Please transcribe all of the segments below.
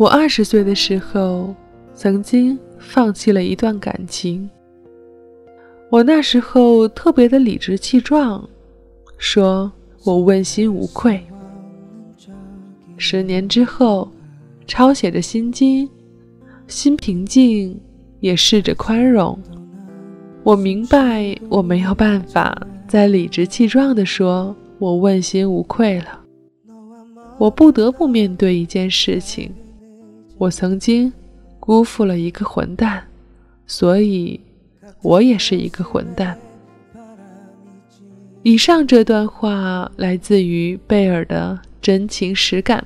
我二十岁的时候，曾经放弃了一段感情。我那时候特别的理直气壮，说我问心无愧。十年之后，抄写着心经，心平静，也试着宽容。我明白我没有办法再理直气壮地说我问心无愧了。我不得不面对一件事情。我曾经辜负了一个混蛋，所以我也是一个混蛋。以上这段话来自于贝尔的真情实感。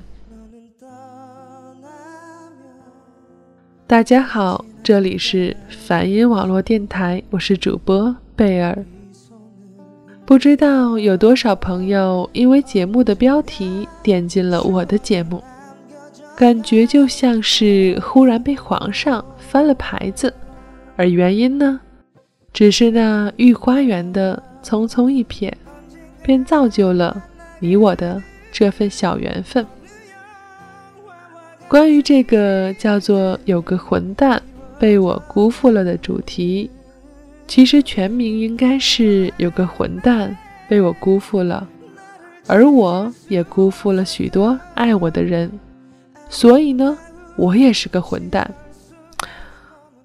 大家好，这里是梵音网络电台，我是主播贝尔。不知道有多少朋友因为节目的标题点进了我的节目。感觉就像是忽然被皇上翻了牌子，而原因呢，只是那御花园的匆匆一瞥，便造就了你我的这份小缘分。关于这个叫做“有个混蛋被我辜负了”的主题，其实全名应该是“有个混蛋被我辜负了”，而我也辜负了许多爱我的人。所以呢，我也是个混蛋。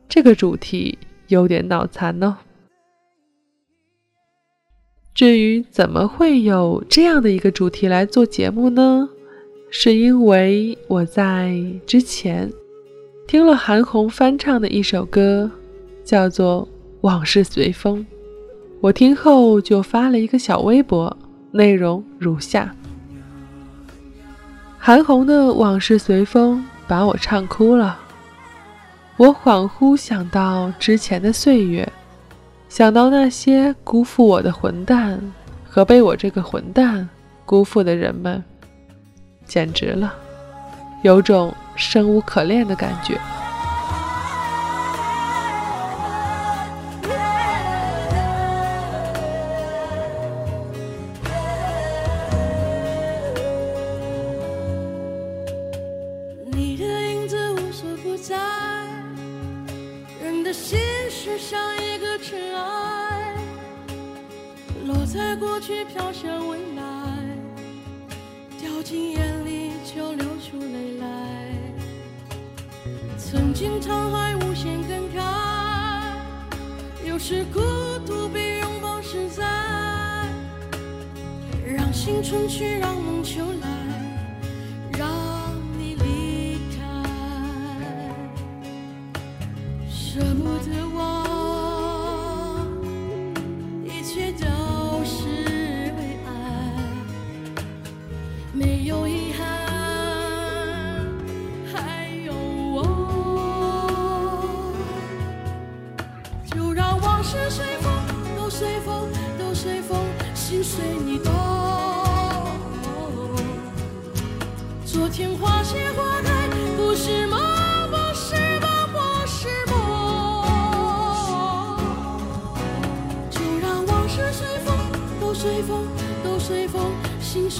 这个主题有点脑残呢。至于怎么会有这样的一个主题来做节目呢？是因为我在之前听了韩红翻唱的一首歌，叫做《往事随风》。我听后就发了一个小微博，内容如下。韩红的《往事随风》把我唱哭了。我恍惚想到之前的岁月，想到那些辜负我的混蛋和被我这个混蛋辜负的人们，简直了，有种生无可恋的感觉。落在过去飘向未来，掉进眼里就流出泪来。曾经沧海无限感慨，有时孤独比拥抱实在。让心春去，让梦秋来，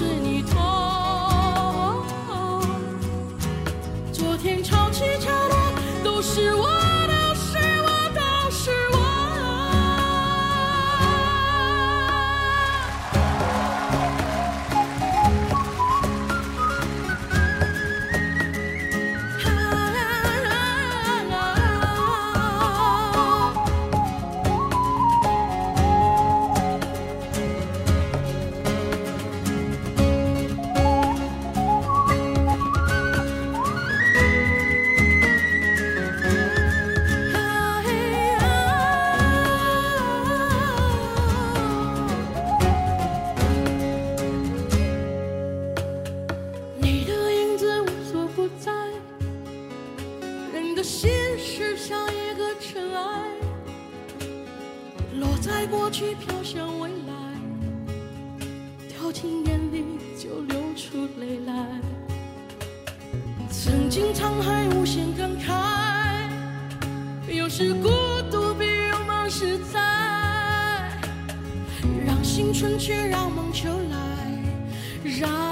是你拖心事像一个尘埃，落在过去飘向未来，掉进眼里就流出泪来。曾经沧海无限感慨，有时孤独比拥抱实在。让心春去，让梦秋来。让。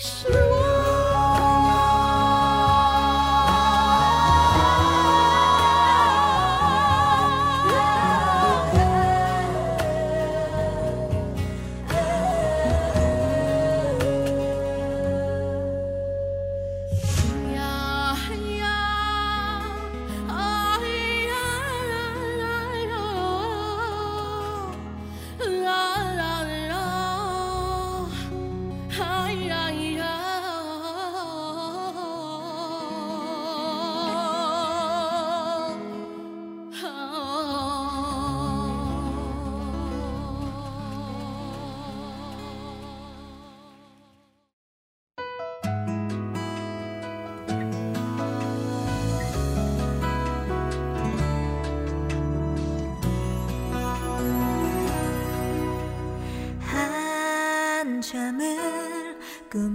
都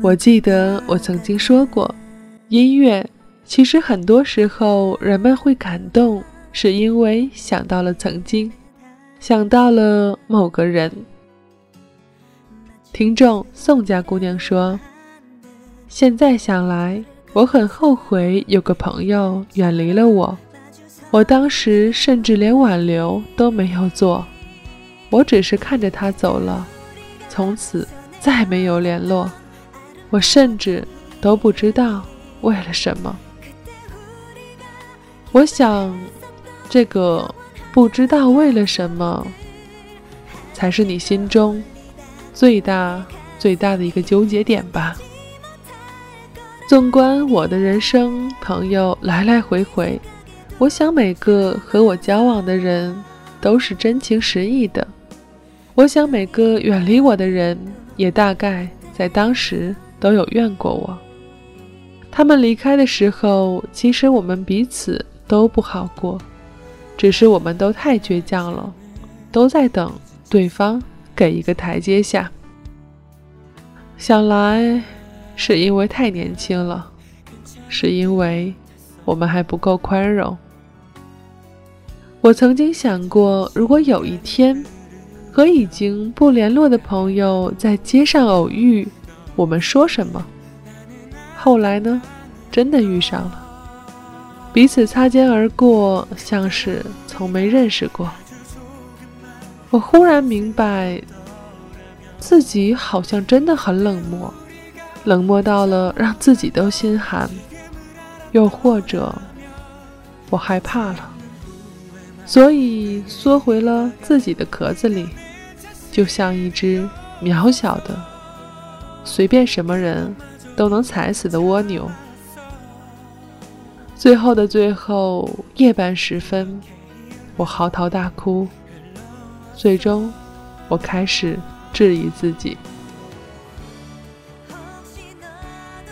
我记得我曾经说过，音乐其实很多时候人们会感动，是因为想到了曾经，想到了某个人。听众宋家姑娘说：“现在想来，我很后悔有个朋友远离了我，我当时甚至连挽留都没有做，我只是看着他走了，从此再没有联络。”我甚至都不知道为了什么。我想，这个不知道为了什么，才是你心中最大最大的一个纠结点吧。纵观我的人生，朋友来来回回，我想每个和我交往的人都是真情实意的。我想每个远离我的人，也大概在当时。都有怨过我。他们离开的时候，其实我们彼此都不好过，只是我们都太倔强了，都在等对方给一个台阶下。想来是因为太年轻了，是因为我们还不够宽容。我曾经想过，如果有一天和已经不联络的朋友在街上偶遇，我们说什么？后来呢？真的遇上了，彼此擦肩而过，像是从没认识过。我忽然明白，自己好像真的很冷漠，冷漠到了让自己都心寒。又或者，我害怕了，所以缩回了自己的壳子里，就像一只渺小的。随便什么人都能踩死的蜗牛。最后的最后，夜半时分，我嚎啕大哭。最终，我开始质疑自己。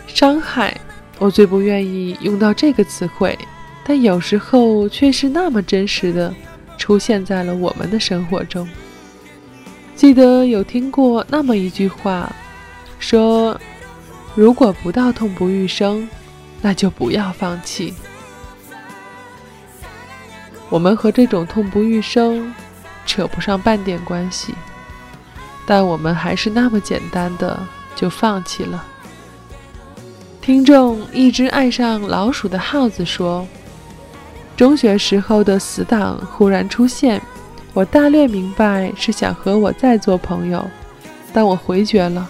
伤害，我最不愿意用到这个词汇，但有时候却是那么真实的出现在了我们的生活中。记得有听过那么一句话。说，如果不到痛不欲生，那就不要放弃。我们和这种痛不欲生扯不上半点关系，但我们还是那么简单的就放弃了。听众一只爱上老鼠的耗子说：“中学时候的死党忽然出现，我大略明白是想和我再做朋友，但我回绝了。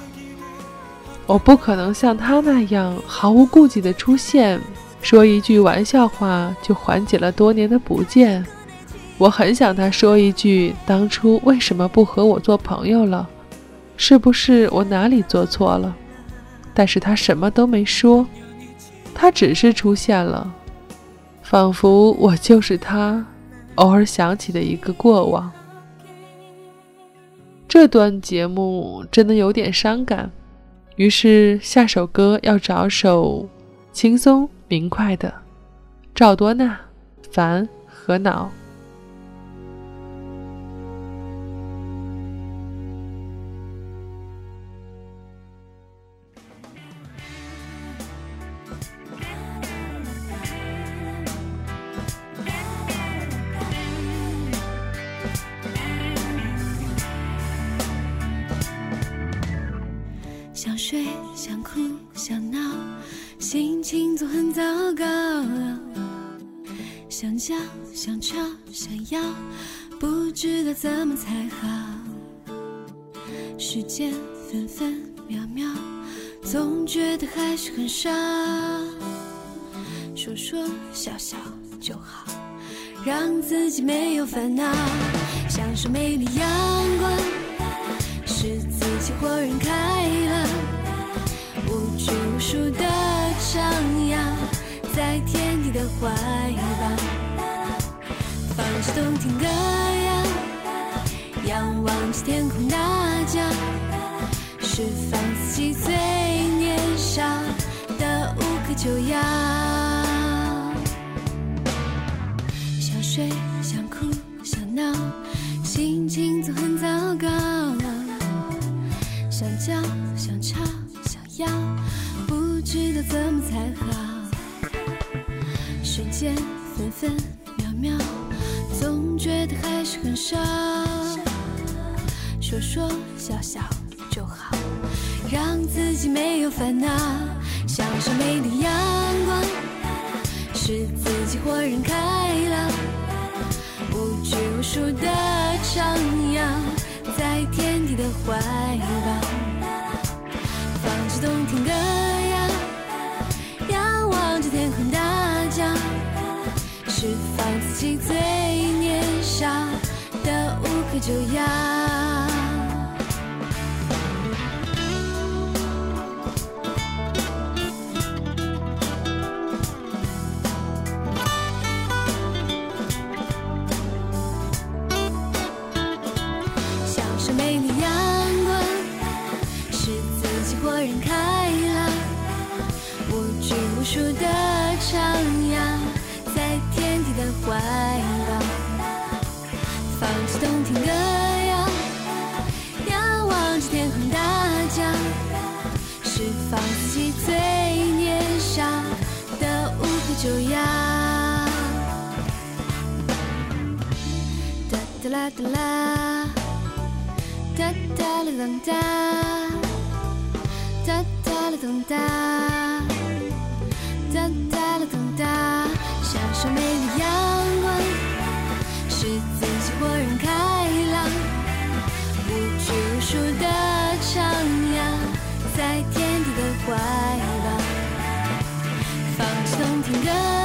我不可能像他那样毫无顾忌的出现。”说一句玩笑话就缓解了多年的不见，我很想他说一句当初为什么不和我做朋友了，是不是我哪里做错了？但是他什么都没说，他只是出现了，仿佛我就是他偶尔想起的一个过往。这段节目真的有点伤感，于是下首歌要找首轻松。明快的，赵多娜，烦和恼。想叫想吵想要，不知道怎么才好。时间分分秒秒，总觉得还是很少。说说笑笑就好，让自己没有烦恼。享受美丽阳光，使自己豁然开朗，无拘无束的。徜徉在天地的怀动听歌谣，仰望着天空大叫，释放自己最年少的无可救药。想睡，想哭，想闹，心情总很糟糕，想叫，想吵，想要。不知道怎么才好？时间分分，是很少。说说笑笑就好，让自己没有烦恼，享受美丽阳光，使自己豁然开朗，无拘无束的徜徉在天地的怀抱，放着动听歌谣，仰望着天空大叫。释放自己就要哒哒哒啦咚哒享受每个阳光使自己豁然开朗无拘无束的徜徉在天地的怀抱。放弃冬天的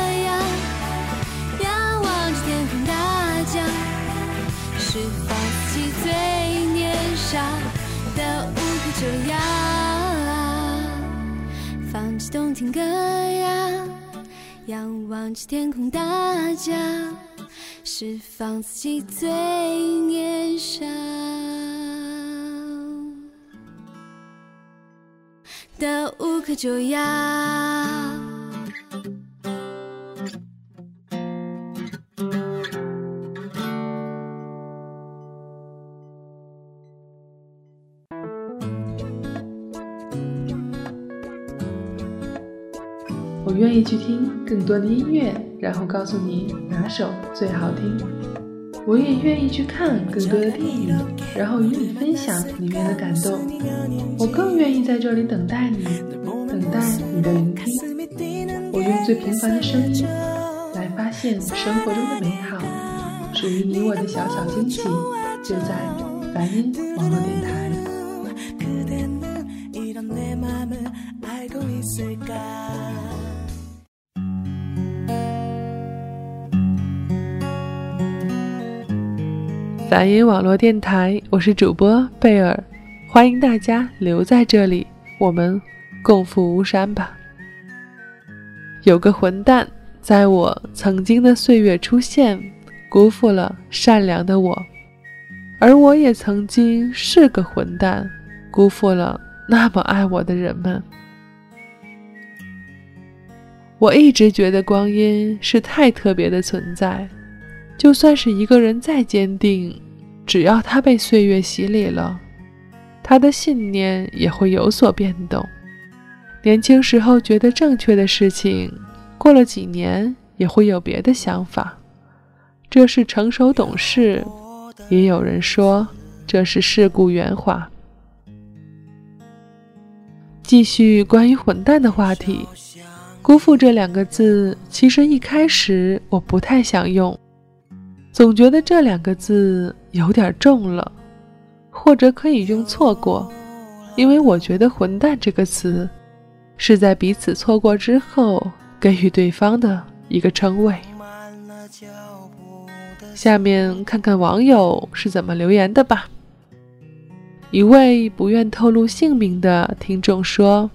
仰望着天空大叫，释放自己最年少。的无可救药。我愿意去听更多的音乐。然后告诉你哪首最好听。我也愿意去看更多的电影，然后与你分享里面的感动。我更愿意在这里等待你，等待你的聆听。我用最平凡的声音来发现生活中的美好，属于你我的小小惊喜，就在梵音网络电台。梵音网络电台，我是主播贝尔，欢迎大家留在这里，我们共赴巫山吧。有个混蛋在我曾经的岁月出现，辜负了善良的我，而我也曾经是个混蛋，辜负了那么爱我的人们。我一直觉得光阴是太特别的存在。就算是一个人再坚定，只要他被岁月洗礼了，他的信念也会有所变动。年轻时候觉得正确的事情，过了几年也会有别的想法，这是成熟懂事。也有人说这是世故圆滑。继续关于混蛋的话题，辜负这两个字，其实一开始我不太想用。总觉得这两个字有点重了，或者可以用错过，因为我觉得“混蛋”这个词是在彼此错过之后给予对方的一个称谓。下面看看网友是怎么留言的吧。一位不愿透露姓名的听众说：“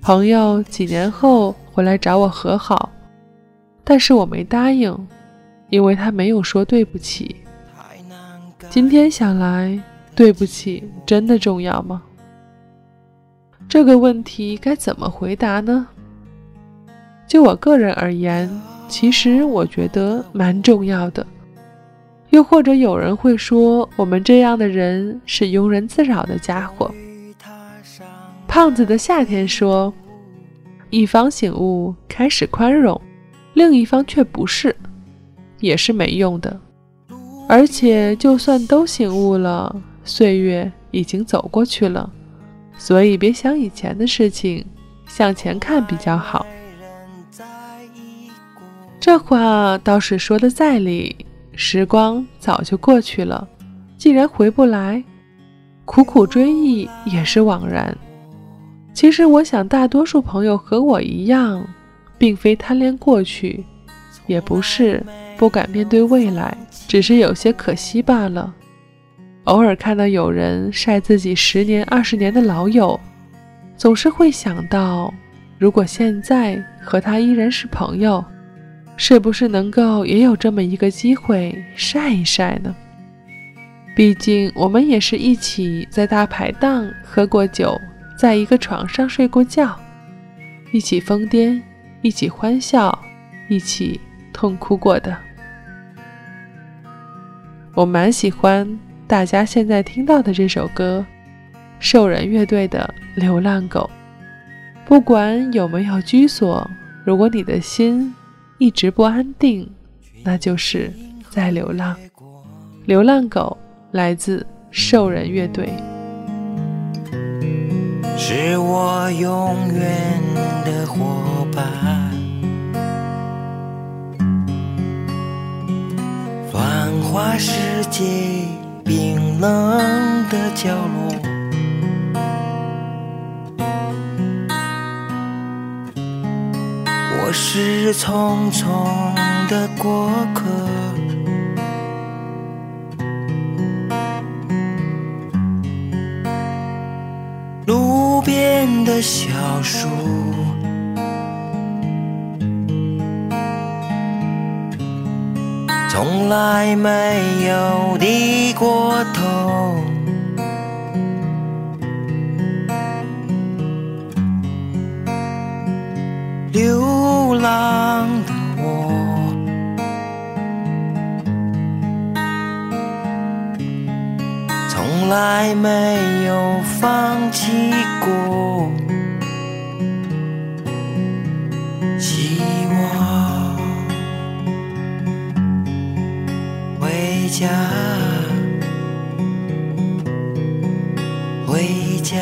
朋友几年后回来找我和好，但是我没答应。”因为他没有说对不起。今天想来，对不起真的重要吗？这个问题该怎么回答呢？就我个人而言，其实我觉得蛮重要的。又或者有人会说，我们这样的人是庸人自扰的家伙。胖子的夏天说：“一方醒悟，开始宽容，另一方却不是。”也是没用的，而且就算都醒悟了，岁月已经走过去了，所以别想以前的事情，向前看比较好。这话倒是说的在理，时光早就过去了，既然回不来，苦苦追忆也是枉然。其实我想，大多数朋友和我一样，并非贪恋过去，也不是。不敢面对未来，只是有些可惜罢了。偶尔看到有人晒自己十年、二十年的老友，总是会想到，如果现在和他依然是朋友，是不是能够也有这么一个机会晒一晒呢？毕竟我们也是一起在大排档喝过酒，在一个床上睡过觉，一起疯癫，一起欢笑，一起痛哭过的。我蛮喜欢大家现在听到的这首歌，兽人乐队的《流浪狗》。不管有没有居所，如果你的心一直不安定，那就是在流浪。《流浪狗》来自兽人乐队。是我永远的伙花世界冰冷的角落，我是匆匆的过客。路边的小树。从来没有低过头。流浪的我，从来没有放弃过家，回家，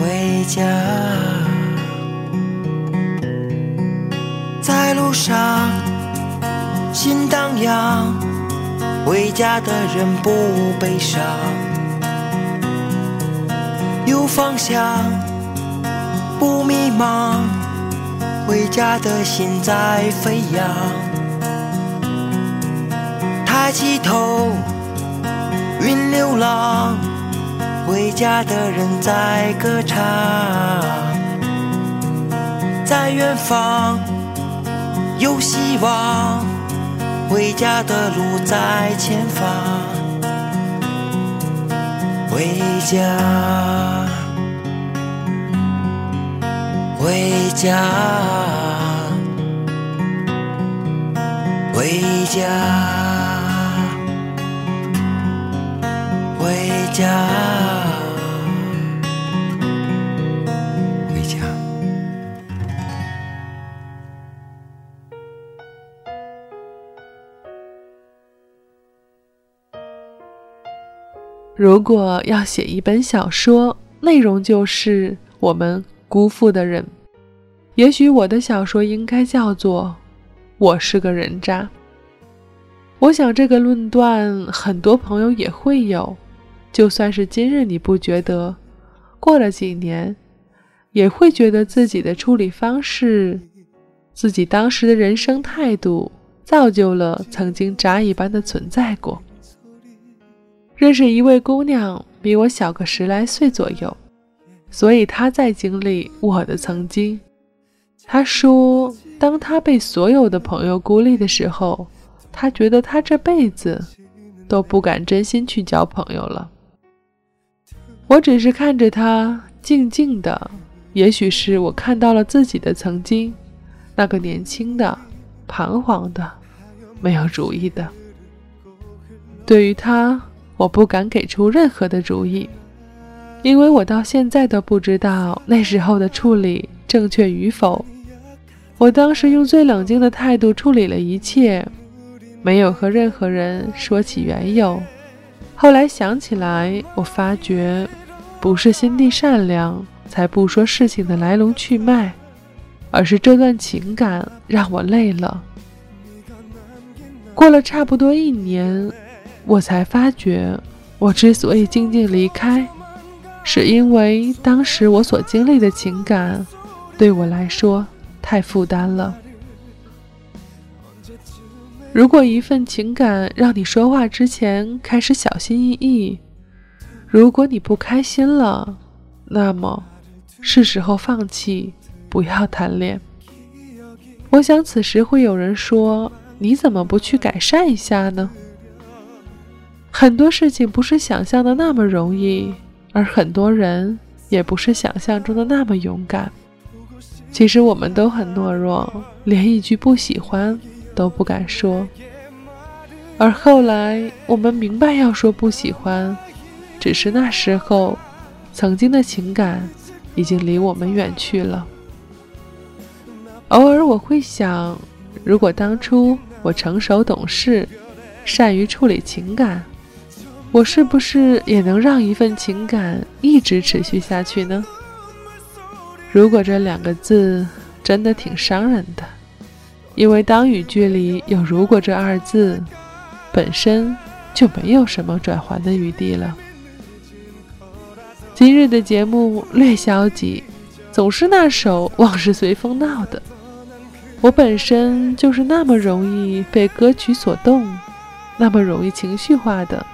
回家，在路上心荡漾，回家的人不悲伤，有方向，不迷茫。回家的心在飞扬，抬起头，云流浪，回家的人在歌唱，在远方有希望，回家的路在前方，回家。回家，回家，回家，回家。如果要写一本小说，内容就是我们辜负的人。也许我的小说应该叫做《我是个人渣》。我想这个论断很多朋友也会有，就算是今日你不觉得，过了几年，也会觉得自己的处理方式、自己当时的人生态度，造就了曾经渣一般的存在过。认识一位姑娘，比我小个十来岁左右，所以他在经历我的曾经。他说，当他被所有的朋友孤立的时候，他觉得他这辈子都不敢真心去交朋友了。我只是看着他静静的，也许是我看到了自己的曾经，那个年轻的、彷徨的、没有主意的。对于他。我不敢给出任何的主意，因为我到现在都不知道那时候的处理正确与否。我当时用最冷静的态度处理了一切，没有和任何人说起缘由。后来想起来，我发觉不是心地善良才不说事情的来龙去脉，而是这段情感让我累了。过了差不多一年。我才发觉，我之所以静静离开，是因为当时我所经历的情感，对我来说太负担了。如果一份情感让你说话之前开始小心翼翼，如果你不开心了，那么是时候放弃，不要贪恋。我想此时会有人说：“你怎么不去改善一下呢？”很多事情不是想象的那么容易，而很多人也不是想象中的那么勇敢。其实我们都很懦弱，连一句不喜欢都不敢说。而后来我们明白要说不喜欢，只是那时候曾经的情感已经离我们远去了。偶尔我会想，如果当初我成熟懂事，善于处理情感。我是不是也能让一份情感一直持续下去呢？如果这两个字真的挺伤人的，因为当语句里有“如果”这二字，本身就没有什么转圜的余地了。今日的节目略消极，总是那首《往事随风》闹的。我本身就是那么容易被歌曲所动，那么容易情绪化的。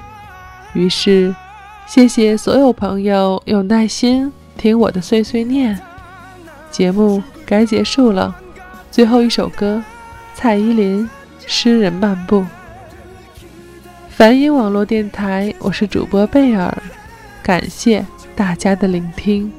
于是，谢谢所有朋友有耐心听我的碎碎念。节目该结束了，最后一首歌，蔡依林《诗人漫步》。梵音网络电台，我是主播贝尔，感谢大家的聆听。